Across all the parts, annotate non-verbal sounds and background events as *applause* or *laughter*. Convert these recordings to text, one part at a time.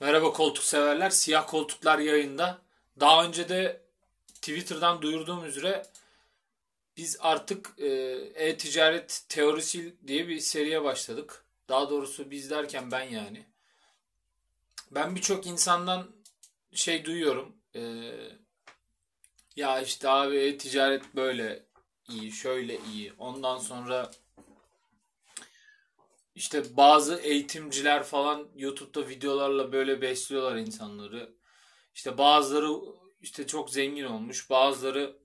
Merhaba koltuk severler. Siyah koltuklar yayında. Daha önce de Twitter'dan duyurduğum üzere biz artık e, e-ticaret teorisi diye bir seriye başladık. Daha doğrusu biz derken ben yani. Ben birçok insandan şey duyuyorum. E, ya işte abi e-ticaret böyle iyi, şöyle iyi. Ondan sonra işte bazı eğitimciler falan YouTube'da videolarla böyle besliyorlar insanları. İşte bazıları işte çok zengin olmuş, bazıları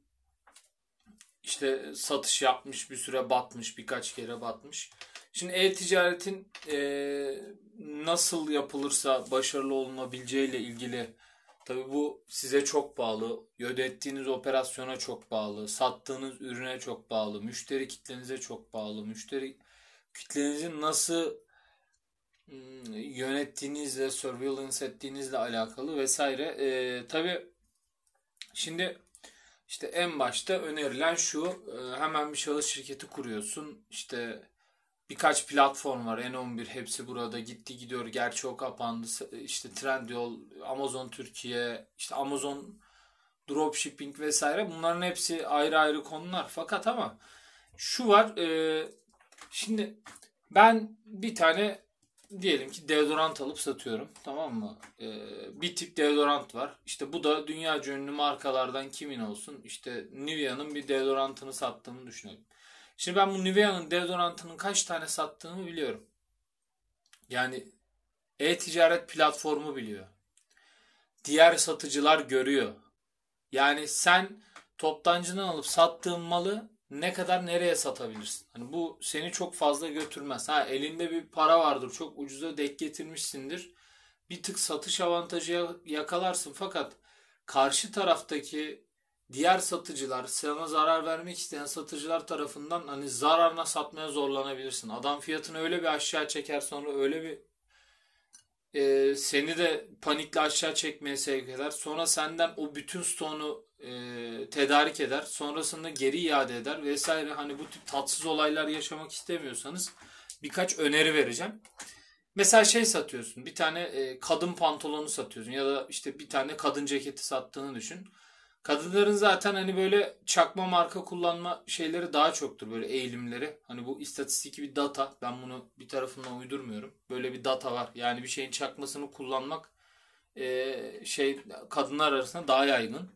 işte satış yapmış, bir süre batmış, birkaç kere batmış. Şimdi e-ticaretin e, nasıl yapılırsa başarılı olunabileceğiyle ilgili tabi bu size çok bağlı, yönettiğiniz operasyona çok bağlı, sattığınız ürüne çok bağlı, müşteri kitlenize çok bağlı, müşteri kitlenizi nasıl hmm, yönettiğinizle, surveillance ettiğinizle alakalı vesaire. Ee, Tabi şimdi işte en başta önerilen şu e, hemen bir şahıs şirketi kuruyorsun. İşte birkaç platform var. N11 hepsi burada gitti gidiyor. Gerçi o kapandı. İşte Trendyol, Amazon Türkiye, işte Amazon dropshipping vesaire bunların hepsi ayrı ayrı konular. Fakat ama şu var e, Şimdi ben bir tane diyelim ki deodorant alıp satıyorum. Tamam mı? Ee, bir tip deodorant var. İşte bu da dünya ünlü markalardan kimin olsun? İşte Nivea'nın bir deodorantını sattığımı düşünelim. Şimdi ben bu Nivea'nın deodorantının kaç tane sattığını biliyorum. Yani e-ticaret platformu biliyor. Diğer satıcılar görüyor. Yani sen toptancının alıp sattığın malı ne kadar nereye satabilirsin? Hani bu seni çok fazla götürmez. Ha elinde bir para vardır. Çok ucuza denk getirmişsindir. Bir tık satış avantajı yakalarsın fakat karşı taraftaki diğer satıcılar sana zarar vermek isteyen satıcılar tarafından hani zararına satmaya zorlanabilirsin. Adam fiyatını öyle bir aşağı çeker sonra öyle bir e, seni de panikle aşağı çekmeye sevk eder. Sonra senden o bütün stoğunu e, tedarik eder. Sonrasında geri iade eder vesaire. Hani bu tip tatsız olaylar yaşamak istemiyorsanız birkaç öneri vereceğim. Mesela şey satıyorsun. Bir tane e, kadın pantolonu satıyorsun ya da işte bir tane kadın ceketi sattığını düşün. Kadınların zaten hani böyle çakma marka kullanma şeyleri daha çoktur böyle eğilimleri. Hani bu istatistik bir data. Ben bunu bir tarafından uydurmuyorum. Böyle bir data var. Yani bir şeyin çakmasını kullanmak e, şey kadınlar arasında daha yaygın.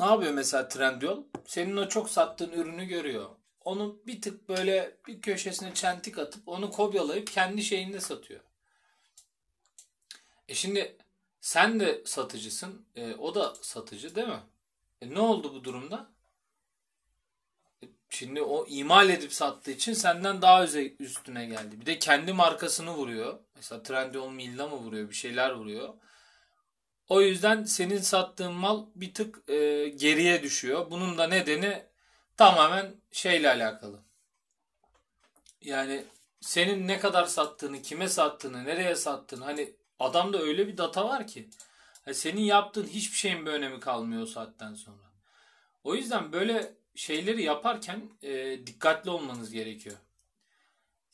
Ne yapıyor mesela Trendyol? Senin o çok sattığın ürünü görüyor. Onu bir tık böyle bir köşesine çentik atıp onu kopyalayıp kendi şeyinde satıyor. E şimdi sen de satıcısın. E, o da satıcı değil mi? E, ne oldu bu durumda? E, şimdi o imal edip sattığı için senden daha üstüne geldi. Bir de kendi markasını vuruyor. Mesela Trendyol Milla mı vuruyor? Bir şeyler vuruyor. O yüzden senin sattığın mal bir tık e, geriye düşüyor. Bunun da nedeni tamamen şeyle alakalı. Yani senin ne kadar sattığını, kime sattığını, nereye sattığını hani adamda öyle bir data var ki yani senin yaptığın hiçbir şeyin bir önemi kalmıyor o saatten sonra. O yüzden böyle şeyleri yaparken e, dikkatli olmanız gerekiyor.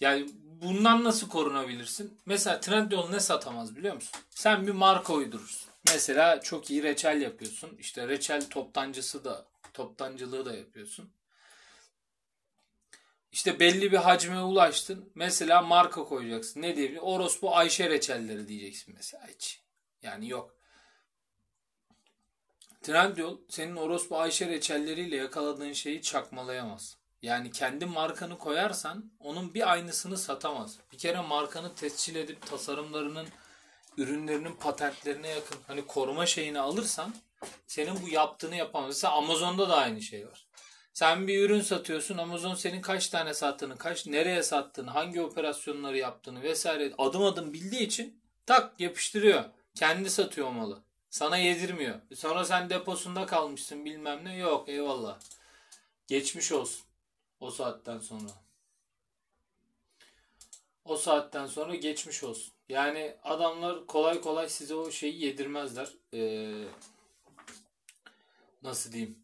Yani bundan nasıl korunabilirsin? Mesela Trendyol ne satamaz biliyor musun? Sen bir marka uydurursun. Mesela çok iyi reçel yapıyorsun. İşte reçel toptancısı da toptancılığı da yapıyorsun. İşte belli bir hacme ulaştın. Mesela marka koyacaksın. Ne diyebilir? Orospu Ayşe reçelleri diyeceksin mesela hiç. Yani yok. Trendyol senin orospu Ayşe reçelleriyle yakaladığın şeyi çakmalayamaz. Yani kendi markanı koyarsan onun bir aynısını satamaz. Bir kere markanı tescil edip tasarımlarının ürünlerinin patentlerine yakın hani koruma şeyini alırsan senin bu yaptığını yapamaz. Mesela Amazon'da da aynı şey var. Sen bir ürün satıyorsun. Amazon senin kaç tane sattığını, kaç nereye sattığını, hangi operasyonları yaptığını vesaire adım adım bildiği için tak yapıştırıyor. Kendi satıyor malı. Sana yedirmiyor. Sonra sen deposunda kalmışsın bilmem ne. Yok eyvallah. Geçmiş olsun. O saatten sonra. O saatten sonra geçmiş olsun. Yani adamlar kolay kolay size o şeyi yedirmezler. Ee, nasıl diyeyim?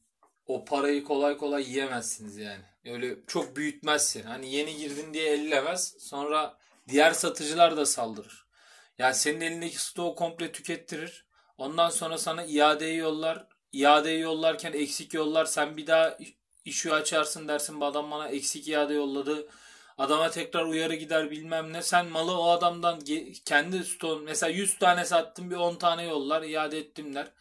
O parayı kolay kolay yiyemezsiniz yani. Öyle çok büyütmezsin. Hani yeni girdin diye ellemez. Sonra Diğer satıcılar da saldırır. Yani senin elindeki stoğu komple tükettirir. Ondan sonra sana iadeyi yollar. İadeyi yollarken eksik yollar. Sen bir daha işi açarsın dersin bu adam bana eksik iade yolladı. Adama tekrar uyarı gider bilmem ne. Sen malı o adamdan kendi stoğun mesela 100 tane sattım bir 10 tane yollar iade ettim der.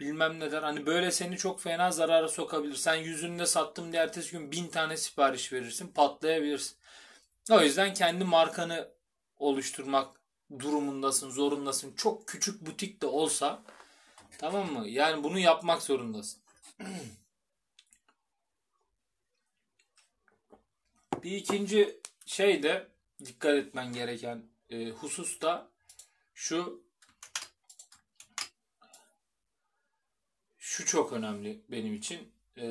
Bilmem ne der. Hani böyle seni çok fena zarara sokabilir. Sen yüzünde sattım diye ertesi gün bin tane sipariş verirsin patlayabilirsin. O yüzden kendi markanı oluşturmak durumundasın, zorundasın. Çok küçük butik de olsa tamam mı? Yani bunu yapmak zorundasın. *clears throat* Bir ikinci şey de dikkat etmen gereken e, husus da şu şu çok önemli benim için. E,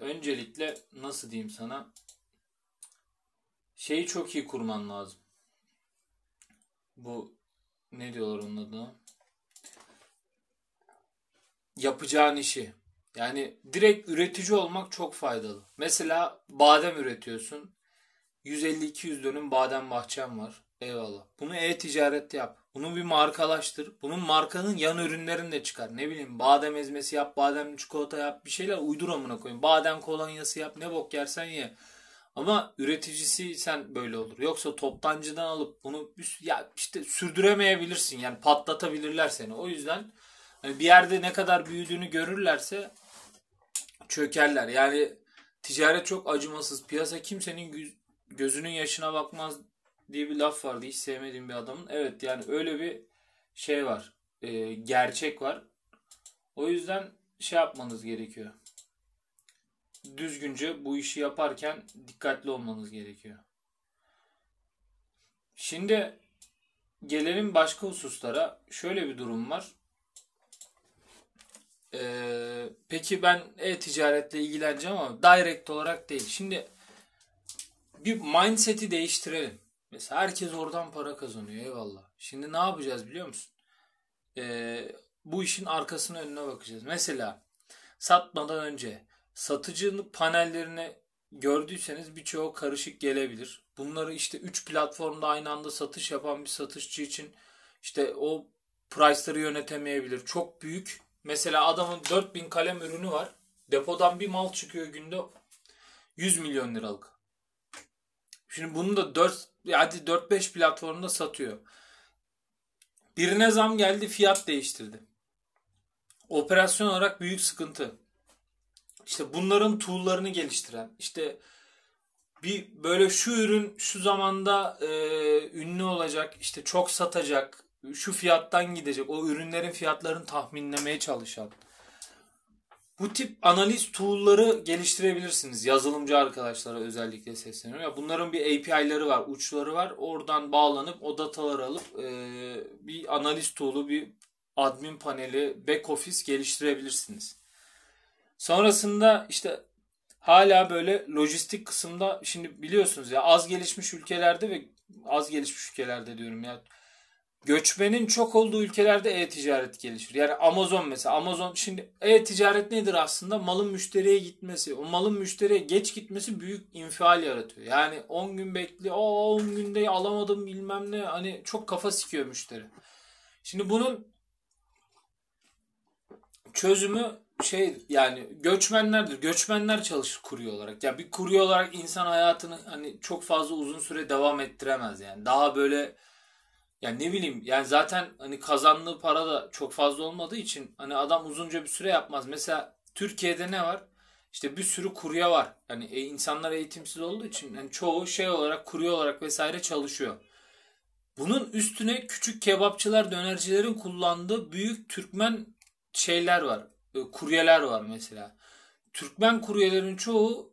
öncelikle nasıl diyeyim sana şeyi çok iyi kurman lazım. Bu ne diyorlar onun adına? Yapacağın işi. Yani direkt üretici olmak çok faydalı. Mesela badem üretiyorsun. 150-200 dönüm badem bahçem var. Eyvallah. Bunu e-ticarette yap. Bunu bir markalaştır. Bunun markanın yan ürünlerini de çıkar. Ne bileyim badem ezmesi yap, badem çikolata yap. Bir şeyler uydur amına koyayım. Badem kolonyası yap. Ne bok yersen ye. Ama üreticisi sen böyle olur. Yoksa toptancıdan alıp bunu ya işte sürdüremeyebilirsin. Yani patlatabilirler seni. O yüzden hani bir yerde ne kadar büyüdüğünü görürlerse çökerler. Yani ticaret çok acımasız. Piyasa kimsenin gözünün yaşına bakmaz diye bir laf vardı. Hiç sevmediğim bir adamın. Evet yani öyle bir şey var. E, gerçek var. O yüzden şey yapmanız gerekiyor. Düzgünce bu işi yaparken dikkatli olmanız gerekiyor. Şimdi gelelim başka hususlara. Şöyle bir durum var. Ee, peki ben e-ticaretle ilgileneceğim ama direkt olarak değil. Şimdi bir mindset'i değiştirelim. Mesela herkes oradan para kazanıyor eyvallah. Şimdi ne yapacağız biliyor musun? Ee, bu işin arkasına önüne bakacağız. Mesela satmadan önce satıcının panellerini gördüyseniz birçoğu karışık gelebilir. Bunları işte 3 platformda aynı anda satış yapan bir satışçı için işte o price'ları yönetemeyebilir. Çok büyük. Mesela adamın 4000 kalem ürünü var. Depodan bir mal çıkıyor günde 100 milyon liralık. Şimdi bunu da 4 hadi 4-5 platformda satıyor. Birine zam geldi fiyat değiştirdi. Operasyon olarak büyük sıkıntı. İşte bunların tool'larını geliştiren, işte bir böyle şu ürün şu zamanda e, ünlü olacak, işte çok satacak, şu fiyattan gidecek, o ürünlerin fiyatlarını tahminlemeye çalışan bu tip analiz tool'ları geliştirebilirsiniz. Yazılımcı arkadaşlara özellikle sesleniyorum. Ya bunların bir API'ları var, uçları var. Oradan bağlanıp o dataları alıp e, bir analiz tool'u, bir admin paneli, back office geliştirebilirsiniz. Sonrasında işte hala böyle lojistik kısımda şimdi biliyorsunuz ya az gelişmiş ülkelerde ve az gelişmiş ülkelerde diyorum ya göçmenin çok olduğu ülkelerde e-ticaret gelişir. Yani Amazon mesela. Amazon şimdi e-ticaret nedir aslında? Malın müşteriye gitmesi. O malın müşteriye geç gitmesi büyük infial yaratıyor. Yani 10 gün bekliyor. O 10 günde alamadım bilmem ne. Hani çok kafa sikiyor müşteri. Şimdi bunun çözümü şey yani göçmenlerdir. Göçmenler çalışır kurye olarak. Ya yani bir kurye olarak insan hayatını hani çok fazla uzun süre devam ettiremez yani. Daha böyle yani ne bileyim yani zaten hani kazandığı para da çok fazla olmadığı için hani adam uzunca bir süre yapmaz. Mesela Türkiye'de ne var? İşte bir sürü kurye var. Hani e, insanlar eğitimsiz olduğu için hani çoğu şey olarak kurye olarak vesaire çalışıyor. Bunun üstüne küçük kebapçılar, dönercilerin kullandığı büyük Türkmen şeyler var. E, kuryeler var mesela. Türkmen kuryelerin çoğu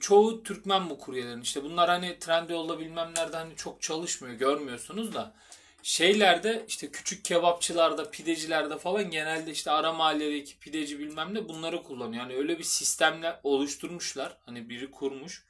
çoğu Türkmen bu kuryelerin. İşte bunlar hani Trendyol'da bilmem nerede hani çok çalışmıyor görmüyorsunuz da şeylerde işte küçük kebapçılarda, pidecilerde falan genelde işte ara mahalledeki pideci bilmem ne bunları kullanıyor. Yani öyle bir sistemle oluşturmuşlar. Hani biri kurmuş.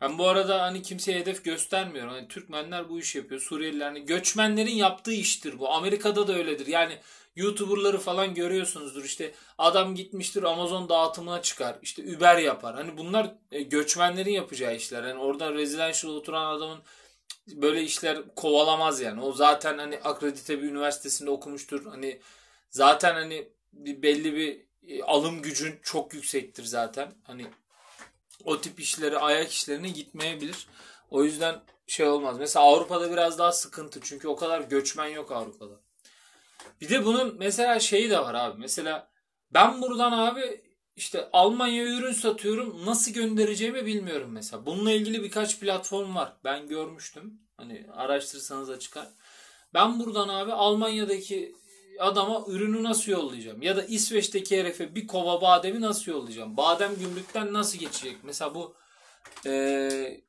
Ben bu arada hani kimseye hedef göstermiyorum. Hani Türkmenler bu işi yapıyor. Suriyeliler hani göçmenlerin yaptığı iştir bu. Amerika'da da öyledir. Yani YouTuber'ları falan görüyorsunuzdur. İşte adam gitmiştir Amazon dağıtımına çıkar. İşte Uber yapar. Hani bunlar e, göçmenlerin yapacağı işler. Yani orada residential oturan adamın böyle işler kovalamaz yani. O zaten hani akredite bir üniversitesinde okumuştur. Hani zaten hani bir belli bir e, alım gücün çok yüksektir zaten. Hani o tip işleri ayak işlerine gitmeyebilir. O yüzden şey olmaz. Mesela Avrupa'da biraz daha sıkıntı. Çünkü o kadar göçmen yok Avrupa'da. Bir de bunun mesela şeyi de var abi. Mesela ben buradan abi işte Almanya ürün satıyorum. Nasıl göndereceğimi bilmiyorum mesela. Bununla ilgili birkaç platform var. Ben görmüştüm. Hani araştırsanız da çıkar. Ben buradan abi Almanya'daki adama ürünü nasıl yollayacağım? Ya da İsveç'teki herife bir kova bademi nasıl yollayacağım? Badem gümrükten nasıl geçecek? Mesela bu e,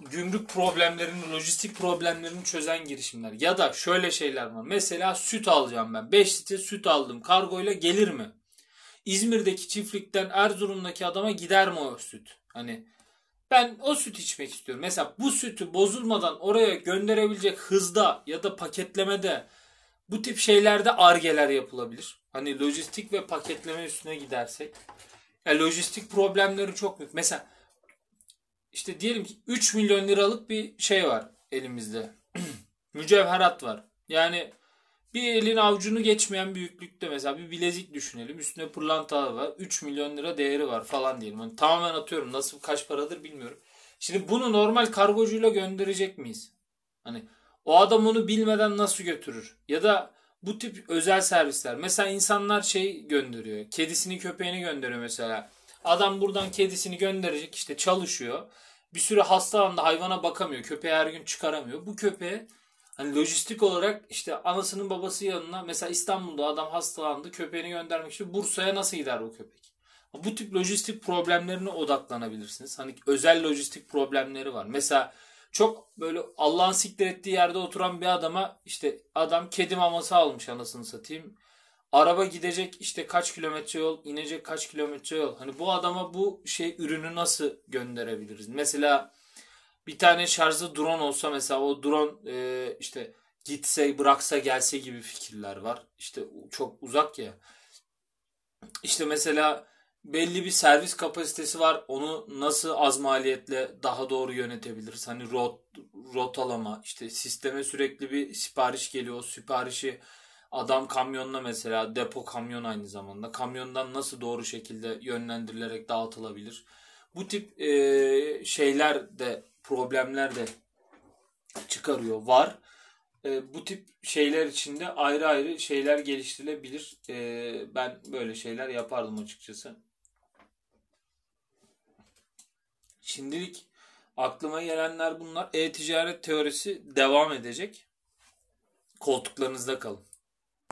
gümrük problemlerini, lojistik problemlerini çözen girişimler. Ya da şöyle şeyler var. Mesela süt alacağım ben. 5 litre süt aldım. Kargoyla gelir mi? İzmir'deki çiftlikten Erzurum'daki adama gider mi o süt? Hani ben o süt içmek istiyorum. Mesela bu sütü bozulmadan oraya gönderebilecek hızda ya da paketlemede bu tip şeylerde argeler yapılabilir. Hani lojistik ve paketleme üstüne gidersek. Yani lojistik problemleri çok büyük. Mesela işte diyelim ki 3 milyon liralık bir şey var elimizde. *clears throat* Mücevherat var. Yani bir elin avucunu geçmeyen büyüklükte mesela bir bilezik düşünelim. Üstüne pırlanta var. 3 milyon lira değeri var falan diyelim. Hani tamamen atıyorum. Nasıl kaç paradır bilmiyorum. Şimdi bunu normal kargocuyla gönderecek miyiz? Hani o adam onu bilmeden nasıl götürür? Ya da bu tip özel servisler. Mesela insanlar şey gönderiyor. Kedisini köpeğini gönderiyor mesela. Adam buradan kedisini gönderecek işte çalışıyor. Bir süre hasta anda hayvana bakamıyor. Köpeği her gün çıkaramıyor. Bu köpeğe hani lojistik olarak işte anasının babası yanına mesela İstanbul'da adam hastalandı. Köpeğini göndermek için Bursa'ya nasıl gider o köpek? Bu tip lojistik problemlerine odaklanabilirsiniz. Hani özel lojistik problemleri var. Mesela çok böyle Allah'ın siktir ettiği yerde oturan bir adama işte adam kedi maması almış anasını satayım. Araba gidecek işte kaç kilometre yol, inecek kaç kilometre yol. Hani bu adama bu şey ürünü nasıl gönderebiliriz? Mesela bir tane şarjlı drone olsa mesela o drone e, işte gitse bıraksa gelse gibi fikirler var. İşte çok uzak ya. İşte mesela belli bir servis kapasitesi var. Onu nasıl az maliyetle daha doğru yönetebiliriz? Hani rot, rotalama işte sisteme sürekli bir sipariş geliyor. O siparişi adam kamyonla mesela depo kamyon aynı zamanda kamyondan nasıl doğru şekilde yönlendirilerek dağıtılabilir? Bu tip e, şeyler de problemler de çıkarıyor. Var. E, bu tip şeyler içinde ayrı ayrı şeyler geliştirilebilir. E, ben böyle şeyler yapardım açıkçası. Şimdilik aklıma gelenler bunlar. E-ticaret teorisi devam edecek. Koltuklarınızda kalın.